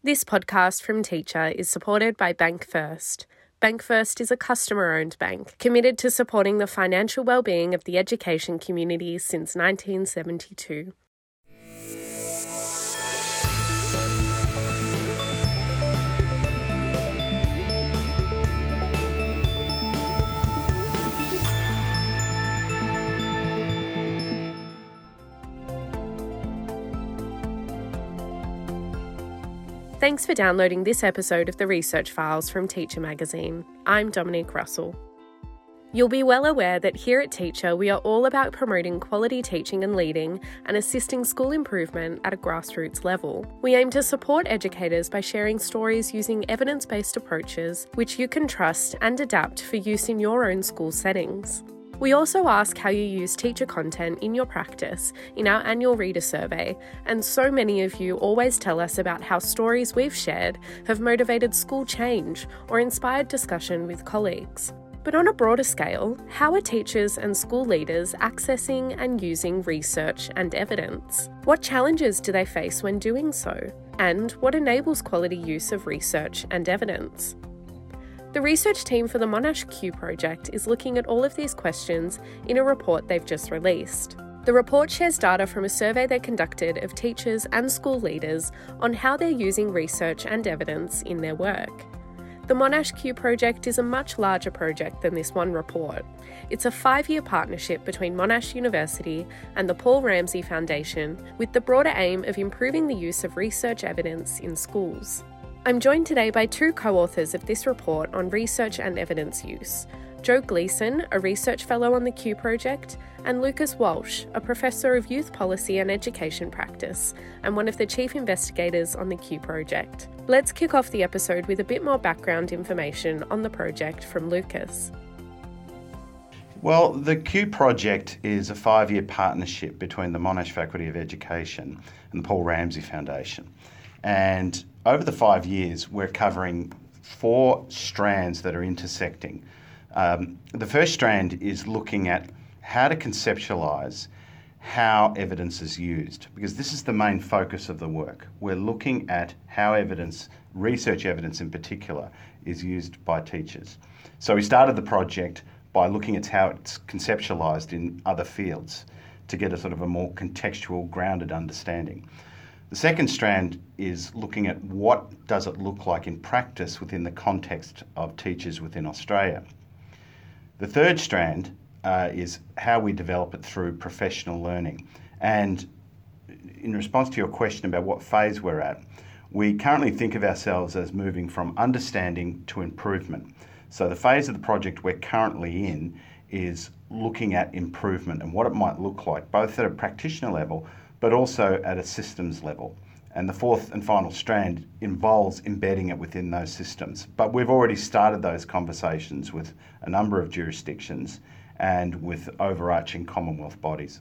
This podcast from Teacher is supported by Bank First. Bank First is a customer owned bank committed to supporting the financial well-being of the education community since 1972. Thanks for downloading this episode of the Research Files from Teacher Magazine. I'm Dominique Russell. You'll be well aware that here at Teacher, we are all about promoting quality teaching and leading and assisting school improvement at a grassroots level. We aim to support educators by sharing stories using evidence based approaches which you can trust and adapt for use in your own school settings. We also ask how you use teacher content in your practice in our annual reader survey, and so many of you always tell us about how stories we've shared have motivated school change or inspired discussion with colleagues. But on a broader scale, how are teachers and school leaders accessing and using research and evidence? What challenges do they face when doing so? And what enables quality use of research and evidence? The research team for the Monash Q project is looking at all of these questions in a report they've just released. The report shares data from a survey they conducted of teachers and school leaders on how they're using research and evidence in their work. The Monash Q project is a much larger project than this one report. It's a five year partnership between Monash University and the Paul Ramsay Foundation with the broader aim of improving the use of research evidence in schools. I'm joined today by two co authors of this report on research and evidence use Jo Gleeson, a research fellow on the Q project, and Lucas Walsh, a professor of youth policy and education practice, and one of the chief investigators on the Q project. Let's kick off the episode with a bit more background information on the project from Lucas. Well, the Q project is a five year partnership between the Monash Faculty of Education and the Paul Ramsay Foundation. And over the five years, we're covering four strands that are intersecting. Um, the first strand is looking at how to conceptualize how evidence is used, because this is the main focus of the work. We're looking at how evidence, research evidence in particular, is used by teachers. So we started the project by looking at how it's conceptualized in other fields to get a sort of a more contextual, grounded understanding. The second strand is looking at what does it look like in practice within the context of teachers within Australia. The third strand uh, is how we develop it through professional learning. And in response to your question about what phase we're at, we currently think of ourselves as moving from understanding to improvement. So the phase of the project we're currently in is looking at improvement and what it might look like, both at a practitioner level but also at a systems level. And the fourth and final strand involves embedding it within those systems. But we've already started those conversations with a number of jurisdictions and with overarching Commonwealth bodies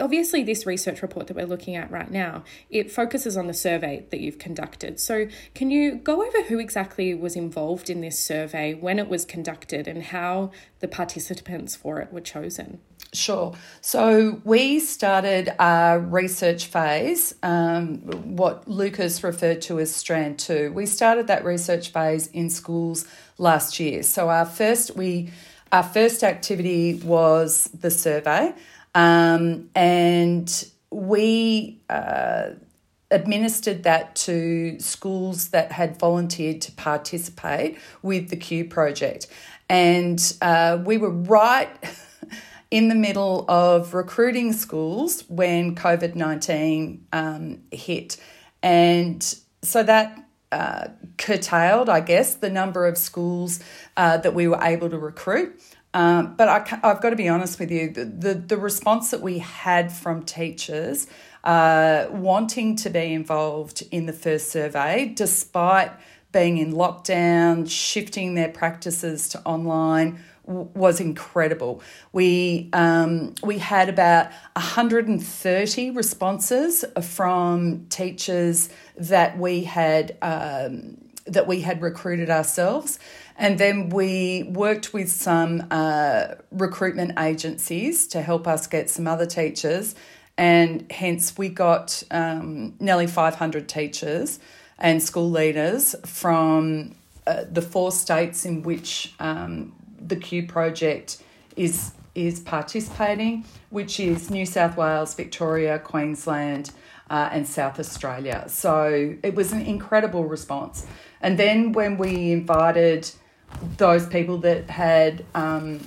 obviously this research report that we're looking at right now it focuses on the survey that you've conducted so can you go over who exactly was involved in this survey when it was conducted and how the participants for it were chosen Sure. So we started our research phase, um, what Lucas referred to as Strand 2. We started that research phase in schools last year. So our first we our first activity was the survey. Um, and we uh, administered that to schools that had volunteered to participate with the Q project. And uh, we were right in the middle of recruiting schools when COVID 19 um, hit. And so that uh, curtailed, I guess, the number of schools uh, that we were able to recruit. Um, but I, have got to be honest with you, the, the, the response that we had from teachers uh, wanting to be involved in the first survey, despite being in lockdown, shifting their practices to online, was incredible. We um, we had about 130 responses from teachers that we had um, that we had recruited ourselves, and then we worked with some uh, recruitment agencies to help us get some other teachers. And hence, we got um, nearly 500 teachers and school leaders from uh, the four states in which um, the Q project is is participating, which is New South Wales, Victoria, Queensland, uh, and South Australia. So it was an incredible response. And then when we invited those people that had um,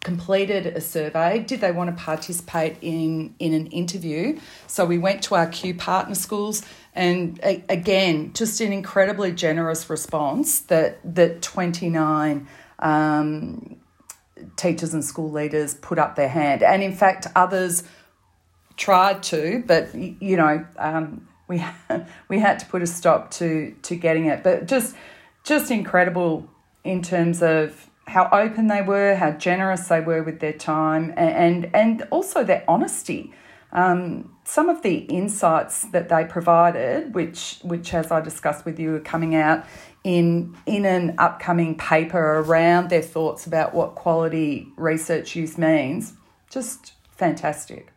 completed a survey, did they want to participate in, in an interview? So we went to our Q partner schools, and again, just an incredibly generous response that, that 29 um, teachers and school leaders put up their hand. And in fact, others tried to, but you know, um, we we had to put a stop to to getting it. But just just incredible in terms of how open they were, how generous they were with their time, and and also their honesty. Um, some of the insights that they provided, which which as I discussed with you, are coming out in in an upcoming paper around their thoughts about what quality research use means, just fantastic.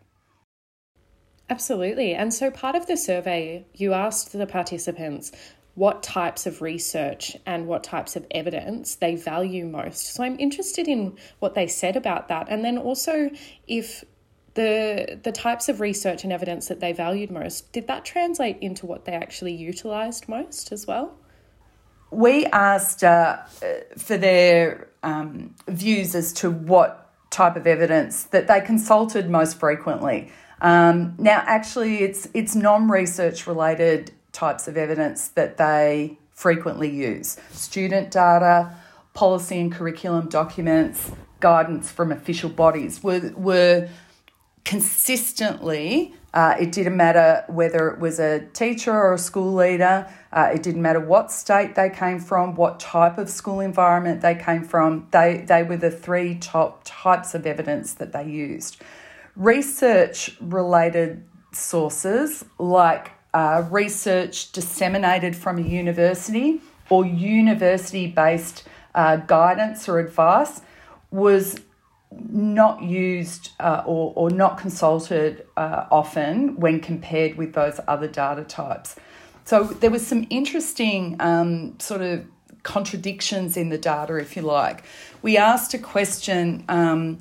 Absolutely. And so part of the survey, you asked the participants what types of research and what types of evidence they value most. So I'm interested in what they said about that. And then also if the the types of research and evidence that they valued most, did that translate into what they actually utilized most as well? We asked uh, for their um, views as to what type of evidence that they consulted most frequently. Um, now, actually, it's it's non-research related types of evidence that they frequently use: student data, policy and curriculum documents, guidance from official bodies were were consistently. Uh, it didn't matter whether it was a teacher or a school leader. Uh, it didn't matter what state they came from, what type of school environment they came from. They they were the three top types of evidence that they used research related sources like uh, research disseminated from a university or university based uh, guidance or advice was not used uh, or, or not consulted uh, often when compared with those other data types. So there was some interesting um, sort of contradictions in the data, if you like. We asked a question um,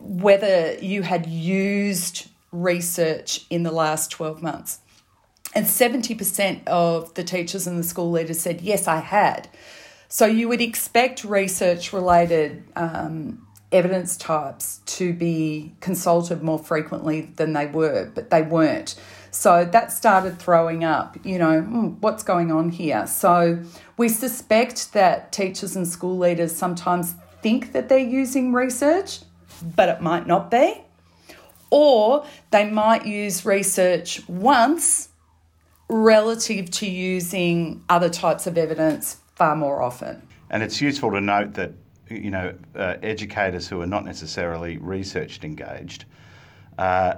whether you had used research in the last 12 months. And 70% of the teachers and the school leaders said, yes, I had. So you would expect research related um, evidence types to be consulted more frequently than they were, but they weren't. So that started throwing up, you know, hmm, what's going on here? So we suspect that teachers and school leaders sometimes think that they're using research, but it might not be. Or they might use research once relative to using other types of evidence far more often. And it's useful to note that you know uh, educators who are not necessarily research engaged uh,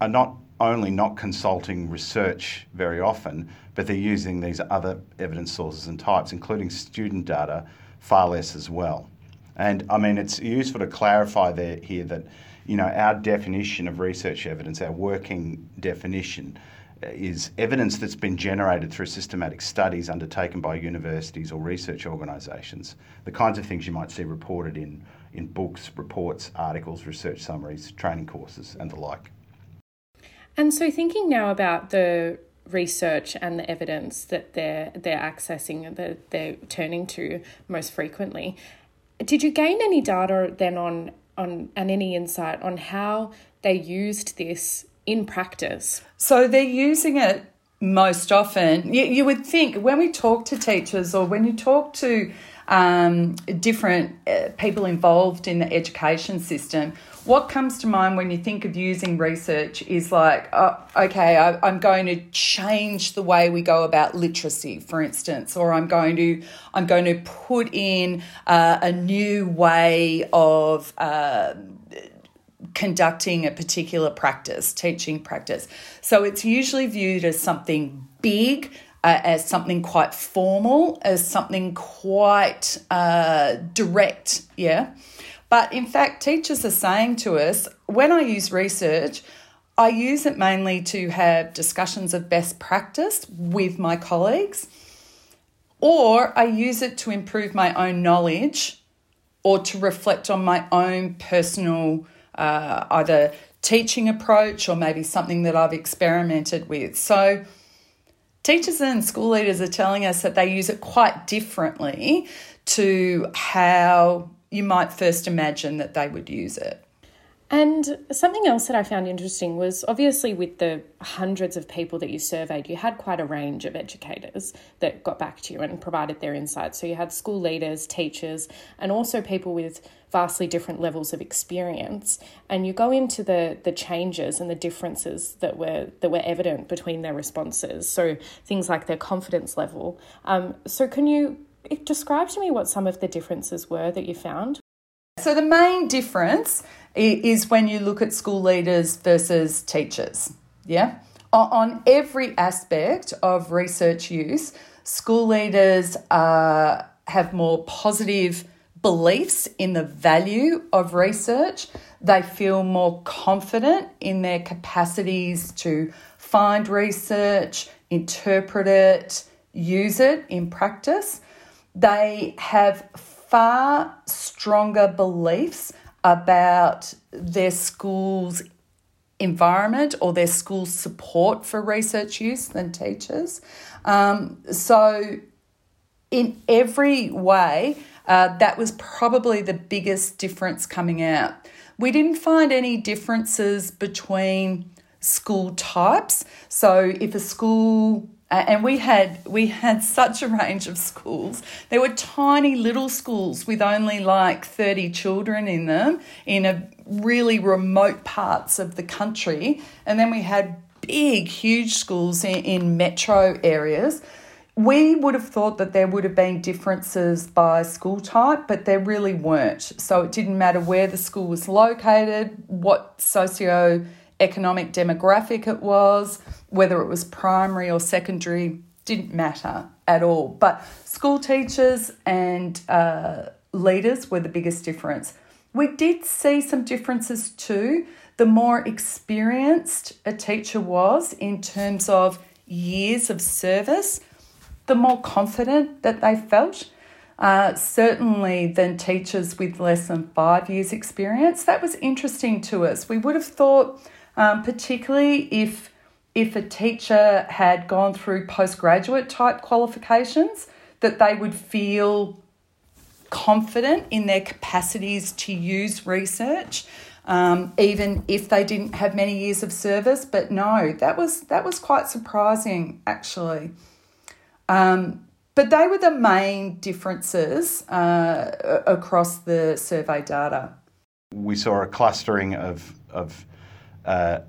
are not only not consulting research very often, but they're using these other evidence sources and types, including student data, far less as well. And I mean, it's useful to clarify there here that you know our definition of research evidence, our working definition, is evidence that's been generated through systematic studies undertaken by universities or research organisations. The kinds of things you might see reported in in books, reports, articles, research summaries, training courses, and the like. And so, thinking now about the research and the evidence that they're they're accessing that they're turning to most frequently did you gain any data then on on and any insight on how they used this in practice? So they're using it most often. You, you would think when we talk to teachers or when you talk to um, different uh, people involved in the education system, what comes to mind when you think of using research is like, oh, okay, I, am going to change the way we go about literacy, for instance, or I'm going to I'm going to put in uh, a new way of. Uh, conducting a particular practice, teaching practice. So it's usually viewed as something big, uh, as something quite formal, as something quite uh, direct, yeah. But in fact, teachers are saying to us when I use research, I use it mainly to have discussions of best practice with my colleagues, or I use it to improve my own knowledge or to reflect on my own personal uh, either teaching approach or maybe something that I've experimented with. So, teachers and school leaders are telling us that they use it quite differently to how you might first imagine that they would use it. And something else that I found interesting was obviously with the hundreds of people that you surveyed, you had quite a range of educators that got back to you and provided their insights. So you had school leaders, teachers, and also people with vastly different levels of experience. And you go into the the changes and the differences that were that were evident between their responses. So things like their confidence level. Um, so can you describe to me what some of the differences were that you found? So the main difference is when you look at school leaders versus teachers. Yeah. On every aspect of research use, school leaders uh, have more positive beliefs in the value of research. They feel more confident in their capacities to find research, interpret it, use it in practice. They have far stronger beliefs about their school's environment or their school's support for research use than teachers. Um, so, in every way, uh, that was probably the biggest difference coming out. We didn't find any differences between school types. So, if a school and we had we had such a range of schools. There were tiny little schools with only like 30 children in them in a really remote parts of the country. And then we had big huge schools in, in metro areas. We would have thought that there would have been differences by school type, but there really weren't. So it didn't matter where the school was located, what socio economic demographic it was, whether it was primary or secondary, didn't matter at all. But school teachers and uh, leaders were the biggest difference. We did see some differences too. The more experienced a teacher was in terms of years of service, the more confident that they felt. Uh, certainly than teachers with less than five years' experience. That was interesting to us. We would have thought um, particularly if if a teacher had gone through postgraduate type qualifications, that they would feel confident in their capacities to use research, um, even if they didn't have many years of service. But no, that was that was quite surprising actually. Um, but they were the main differences uh, across the survey data. We saw a clustering of of uh,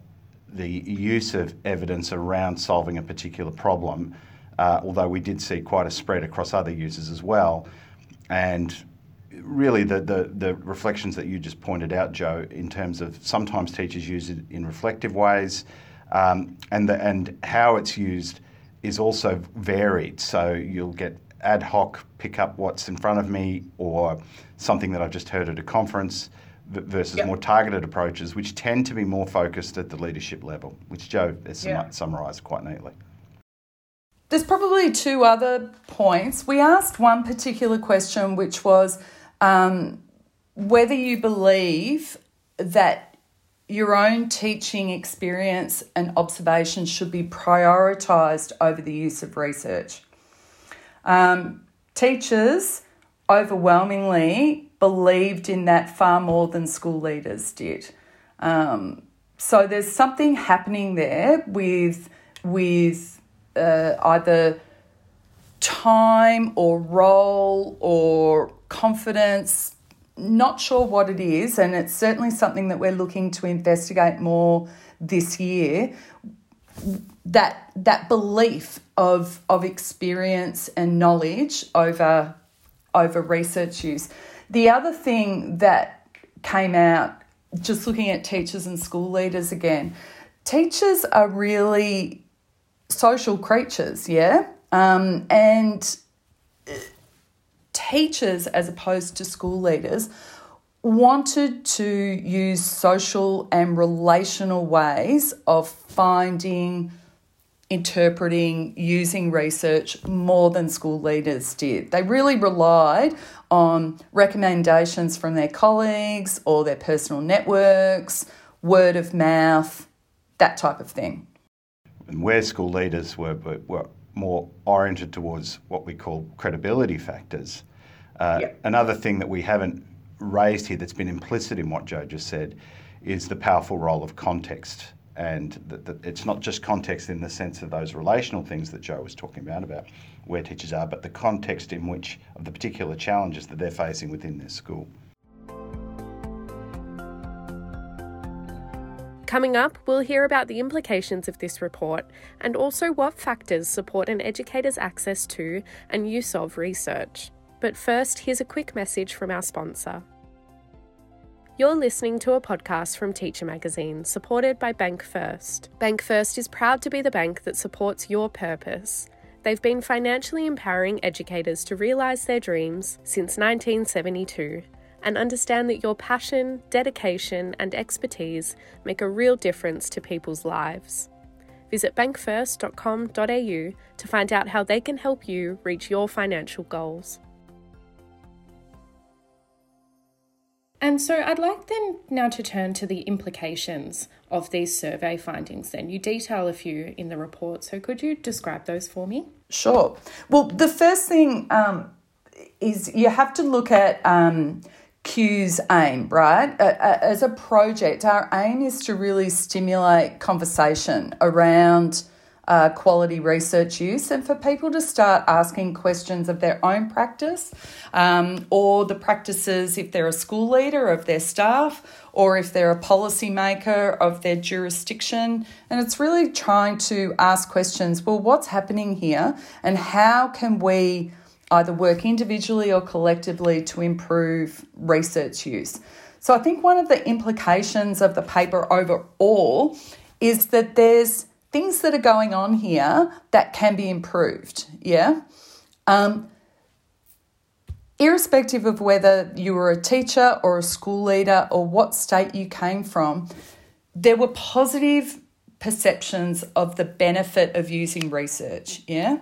the use of evidence around solving a particular problem, uh, although we did see quite a spread across other users as well. And really, the, the, the reflections that you just pointed out, Jo, in terms of sometimes teachers use it in reflective ways, um, and, the, and how it's used is also varied. So you'll get ad hoc pick up what's in front of me or something that I've just heard at a conference versus yep. more targeted approaches, which tend to be more focused at the leadership level, which Jo has yep. summarised quite neatly. There's probably two other points. We asked one particular question, which was um, whether you believe that your own teaching experience and observation should be prioritised over the use of research. Um, teachers overwhelmingly believed in that far more than school leaders did. Um, so there's something happening there with with uh, either time or role or confidence. Not sure what it is, and it's certainly something that we're looking to investigate more this year. That that belief of of experience and knowledge over over research use. The other thing that came out, just looking at teachers and school leaders again, teachers are really social creatures, yeah? Um, and teachers, as opposed to school leaders, wanted to use social and relational ways of finding, interpreting, using research more than school leaders did. They really relied on recommendations from their colleagues or their personal networks, word of mouth, that type of thing. And where school leaders were, were, more oriented towards what we call credibility factors. Uh, yep. Another thing that we haven't raised here that's been implicit in what Jo just said is the powerful role of context. And that, it's not just context in the sense of those relational things that Jo was talking about, about where teachers are, but the context in which of the particular challenges that they're facing within their school. Coming up, we'll hear about the implications of this report and also what factors support an educator's access to and use of research. But first, here's a quick message from our sponsor. You're listening to a podcast from Teacher Magazine, supported by Bank First. Bank First is proud to be the bank that supports your purpose. They've been financially empowering educators to realise their dreams since 1972 and understand that your passion, dedication, and expertise make a real difference to people's lives. Visit bankfirst.com.au to find out how they can help you reach your financial goals. And so I'd like then now to turn to the implications of these survey findings. Then you detail a few in the report, so could you describe those for me? Sure. Well, the first thing um, is you have to look at um, Q's aim, right? As a project, our aim is to really stimulate conversation around uh, quality research use and for people to start asking questions of their own practice um, or the practices if they're a school leader of their staff or if they're a policymaker of their jurisdiction. And it's really trying to ask questions well, what's happening here and how can we either work individually or collectively to improve research use? So I think one of the implications of the paper overall is that there's things that are going on here that can be improved. Yeah. Um, irrespective of whether you were a teacher or a school leader or what state you came from, there were positive perceptions of the benefit of using research. Yeah.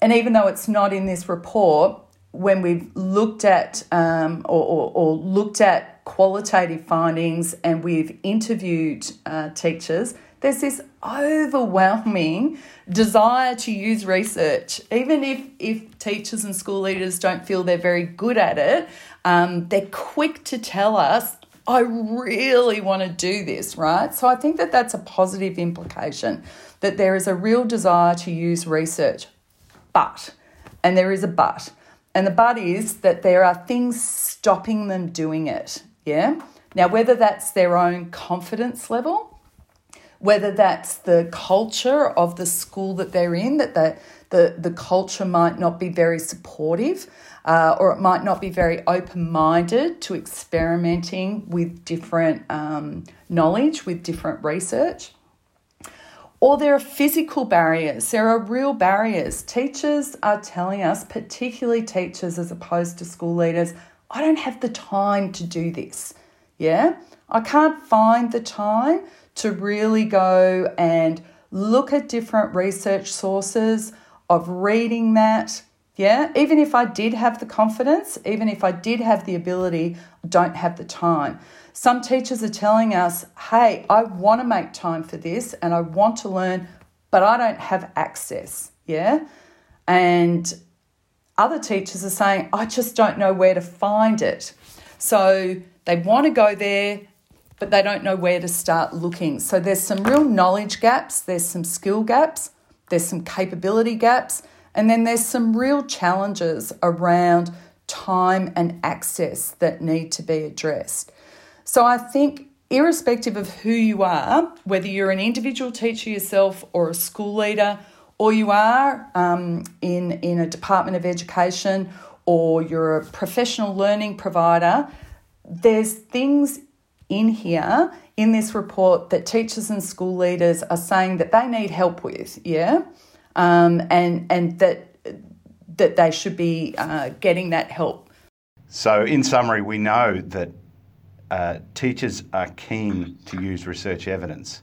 And even though it's not in this report, when we've looked at um, or, or, or, looked at qualitative findings and we've interviewed uh, teachers, there's this overwhelming desire to use research. Even if, if teachers and school leaders don't feel they're very good at it, um, they're quick to tell us, I really want to do this, right? So I think that that's a positive implication that there is a real desire to use research. But, and there is a but, and the but is that there are things stopping them doing it, yeah? Now, whether that's their own confidence level, whether that's the culture of the school that they're in, that the, the, the culture might not be very supportive, uh, or it might not be very open minded to experimenting with different um, knowledge, with different research. Or there are physical barriers. There are real barriers. Teachers are telling us, particularly teachers as opposed to school leaders, I don't have the time to do this. Yeah? I can't find the time to really go and look at different research sources of reading that. Yeah, even if I did have the confidence, even if I did have the ability, I don't have the time. Some teachers are telling us, hey, I want to make time for this and I want to learn, but I don't have access. Yeah. And other teachers are saying, I just don't know where to find it. So they want to go there, but they don't know where to start looking. So there's some real knowledge gaps, there's some skill gaps, there's some capability gaps, and then there's some real challenges around time and access that need to be addressed. So I think, irrespective of who you are, whether you're an individual teacher yourself or a school leader, or you are um, in, in a Department of Education or you're a professional learning provider, there's things in here in this report that teachers and school leaders are saying that they need help with, yeah, um, and and that that they should be uh, getting that help. So, in summary, we know that uh, teachers are keen to use research evidence.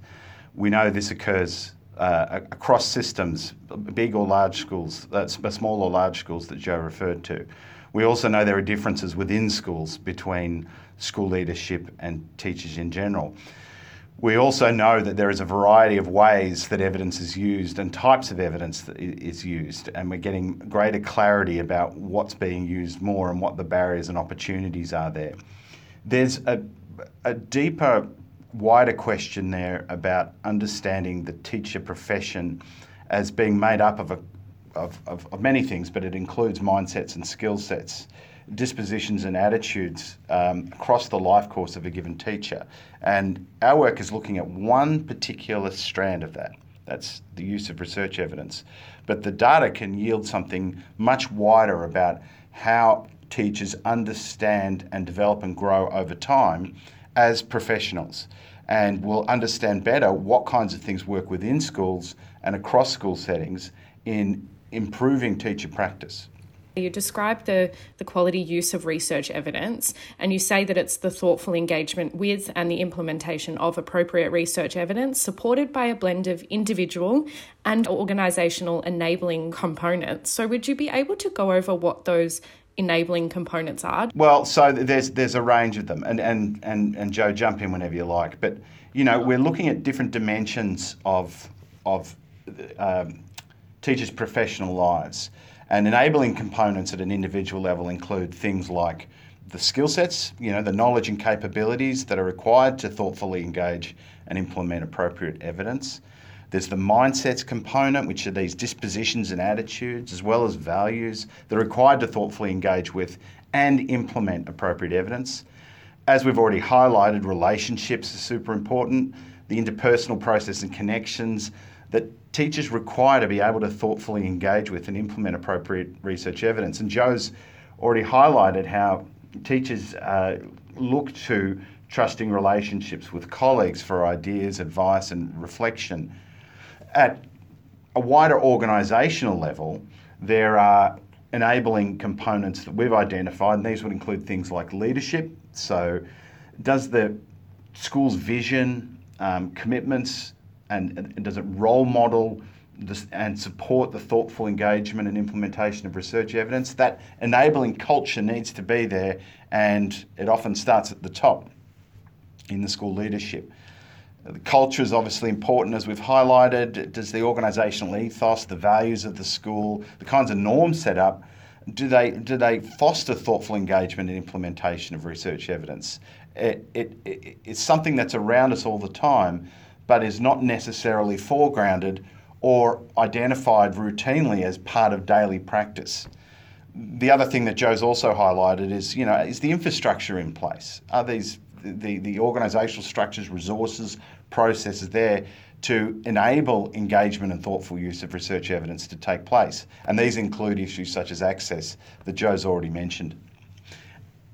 We know this occurs uh, across systems, big or large schools, uh, small or large schools that Jo referred to. We also know there are differences within schools between school leadership and teachers in general. We also know that there is a variety of ways that evidence is used and types of evidence that is used, and we're getting greater clarity about what's being used more and what the barriers and opportunities are there. There's a, a deeper, wider question there about understanding the teacher profession as being made up of, a, of, of, of many things, but it includes mindsets and skill sets dispositions and attitudes um, across the life course of a given teacher. And our work is looking at one particular strand of that. That's the use of research evidence. But the data can yield something much wider about how teachers understand and develop and grow over time as professionals and will understand better what kinds of things work within schools and across school settings in improving teacher practice. You describe the, the quality use of research evidence, and you say that it's the thoughtful engagement with and the implementation of appropriate research evidence supported by a blend of individual and organisational enabling components. So, would you be able to go over what those enabling components are? Well, so there's there's a range of them, and and and, and Jo, jump in whenever you like. But you know, we're looking at different dimensions of of um, teachers' professional lives. And enabling components at an individual level include things like the skill sets, you know, the knowledge and capabilities that are required to thoughtfully engage and implement appropriate evidence. There's the mindsets component, which are these dispositions and attitudes, as well as values that are required to thoughtfully engage with and implement appropriate evidence. As we've already highlighted, relationships are super important, the interpersonal process and connections that teachers require to be able to thoughtfully engage with and implement appropriate research evidence. And Jo's already highlighted how teachers uh, look to trusting relationships with colleagues for ideas, advice, and reflection. At a wider organisational level, there are enabling components that we've identified, and these would include things like leadership. So, does the school's vision, um, commitments, and, and does it role model this, and support the thoughtful engagement and implementation of research evidence? That enabling culture needs to be there, and it often starts at the top in the school leadership. The culture is obviously important, as we've highlighted. Does the organisational ethos, the values of the school, the kinds of norms set up, do they do they foster thoughtful engagement and implementation of research evidence? It, it, it, it's something that's around us all the time, but is not necessarily foregrounded or identified routinely as part of daily practice. The other thing that Jo's also highlighted is, you know, is the infrastructure in place? Are these the, the organisational structures, resources, processes there to enable engagement and thoughtful use of research evidence to take place? And these include issues such as access that Jo's already mentioned.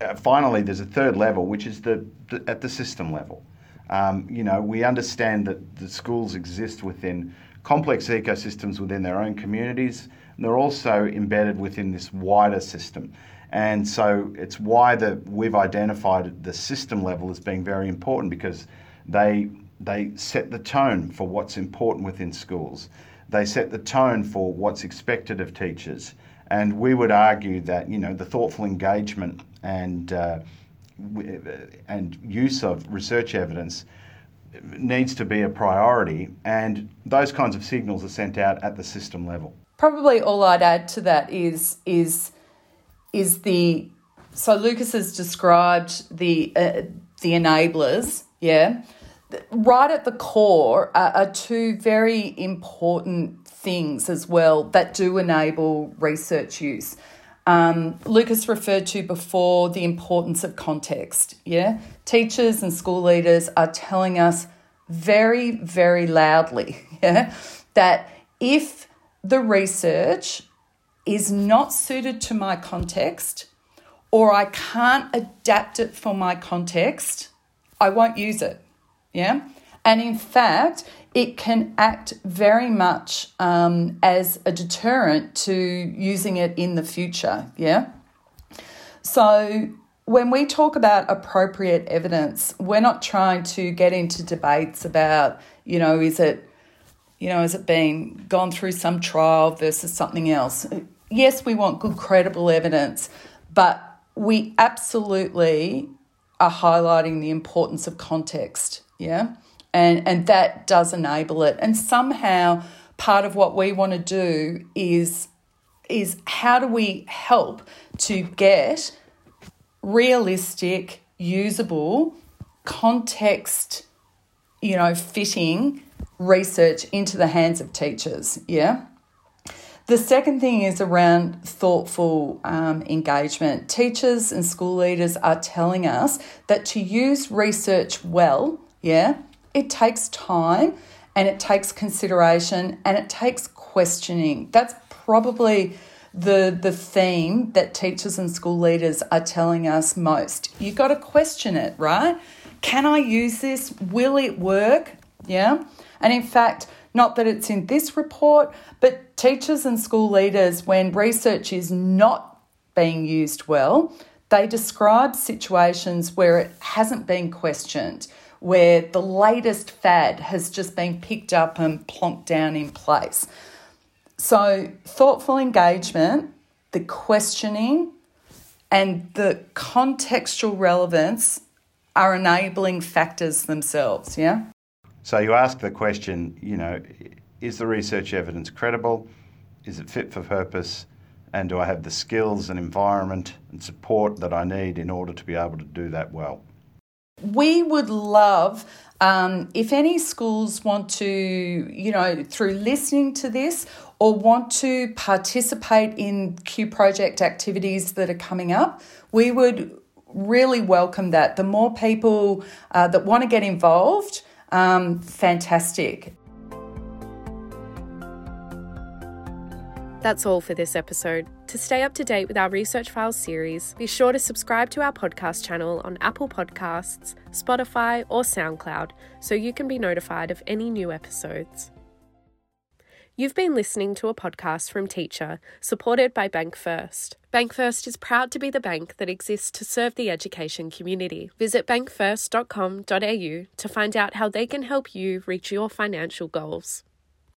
Uh, finally, there's a third level, which is the, the at the system level. Um, you know, we understand that the schools exist within complex ecosystems within their own communities, and they're also embedded within this wider system. And so it's why that we've identified the system level as being very important because they they set the tone for what's important within schools. They set the tone for what's expected of teachers. And we would argue that you know the thoughtful engagement and uh, and use of research evidence needs to be a priority, and those kinds of signals are sent out at the system level. Probably all I'd add to that is is is the so Lucas has described the uh, the enablers, yeah. Right at the core are, are two very important things as well that do enable research use. Um, Lucas referred to before the importance of context. Yeah, teachers and school leaders are telling us very, very loudly yeah, that if the research is not suited to my context or I can't adapt it for my context, I won't use it. Yeah. And in fact, it can act very much um, as a deterrent to using it in the future. Yeah. So when we talk about appropriate evidence, we're not trying to get into debates about, you know, is it, you know, has it been gone through some trial versus something else? Yes, we want good, credible evidence, but we absolutely are highlighting the importance of context, yeah? And, and that does enable it. And somehow, part of what we want to do is, is how do we help to get realistic, usable, context, you know, fitting research into the hands of teachers. Yeah. The second thing is around thoughtful um, engagement. Teachers and school leaders are telling us that to use research well, yeah, it takes time and it takes consideration and it takes questioning. That's probably the the theme that teachers and school leaders are telling us most. You've got to question it, right? Can I use this? Will it work? Yeah. And in fact, not that it's in this report, but teachers and school leaders, when research is not being used well, they describe situations where it hasn't been questioned, where the latest fad has just been picked up and plonked down in place. So, thoughtful engagement, the questioning, and the contextual relevance are enabling factors themselves, yeah? So, you ask the question, you know, is the research evidence credible? Is it fit for purpose? And do I have the skills and environment and support that I need in order to be able to do that well? We would love um, if any schools want to, you know, through listening to this or want to participate in Q project activities that are coming up, we would really welcome that. The more people uh, that want to get involved, um, fantastic. That's all for this episode. To stay up to date with our Research Files series, be sure to subscribe to our podcast channel on Apple Podcasts, Spotify, or SoundCloud so you can be notified of any new episodes. You've been listening to a podcast from Teacher, supported by Bank First. Bank First is proud to be the bank that exists to serve the education community. Visit bankfirst.com.au to find out how they can help you reach your financial goals.